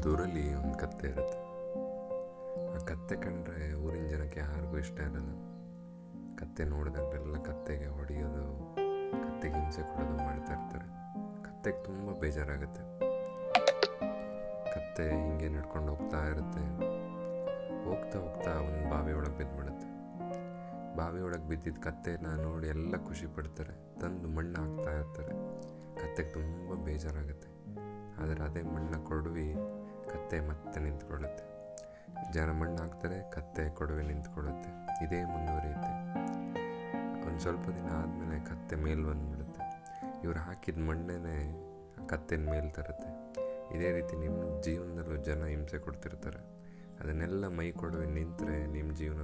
ಒಂದೂರಲ್ಲಿ ಒಂದು ಕತ್ತೆ ಇರುತ್ತೆ. ಆ ಕತ್ತೆ ಕಂಡ್ರೆ ಊರಿನ ಜನಕ್ಕೆ ಯಾರಿಗೂ ಇಷ್ಟ ಇರಲ್ಲ. ಕತ್ತೆ ನೋಡಿದಾಗಲೆಲ್ಲ ಕತ್ತೆಗೆ ಹೊಡೆಯೋದು, ಕತ್ತೆಗೆ ಹಿಂಸೆ ಕೊಡೋದು ಮಾಡ್ತಾ ಇರ್ತಾರೆ. ಕತ್ತೆಗೆ ತುಂಬ ಬೇಜಾರಾಗುತ್ತೆ. ಕತ್ತೆ ಹಿಂಗೆ ನಡ್ಕೊಂಡು ಹೋಗ್ತಾ ಇರುತ್ತೆ. ಹೋಗ್ತಾ ಹೋಗ್ತಾ ಒಂದು ಬಾವಿ ಒಳಗೆ ಬಿದ್ದುಬಿಡುತ್ತೆ ಬಾವಿ ಒಳಗೆ ಬಿದ್ದಿದ್ದ ಕತ್ತೆನ ನೋಡಿ ಎಲ್ಲ ಖುಷಿ ಪಡ್ತಾರೆ. ತಂದು ಮಣ್ಣು ಹಾಕ್ತಾ ಇರ್ತಾರೆ. ಕತ್ತೆಗೆ ತುಂಬ ಬೇಜಾರಾಗುತ್ತೆ. ಆದರೆ ಅದೇ ಮಣ್ಣ ಕೊಡವಿ ಕತ್ತೆ ಮತ್ತೆ ನಿಂತ್ಕೊಳ್ಳುತ್ತೆ. ಜನ ಮಣ್ಣು ಹಾಕ್ತಾರೆ ಕತ್ತೆ ಕೊಡವೆ ನಿಂತ್ಕೊಳ್ಳುತ್ತೆ. ಇದೇ ಮುಂದುವರಿಯುತ್ತೆ ಒಂದು ಸ್ವಲ್ಪ ದಿನ ಆದಮೇಲೆ ಕತ್ತೆ ಮೇಲೆ ಬಂದುಬಿಡುತ್ತೆ. ಇವ್ರು ಹಾಕಿದ ಮಣ್ಣೇ ಕತ್ತೆನ ಮೇಲೆ ತರುತ್ತೆ. ಇದೇ ರೀತಿ ನಿಮ್ಮ ಜೀವನದಲ್ಲೂ ಜನ ಹಿಂಸೆ ಕೊಡ್ತಿರ್ತಾರೆ. ಅದನ್ನೆಲ್ಲ ಮೈ ಕೊಡವೆ ನಿಂತರೆ ನಿಮ್ಮ ಜೀವನ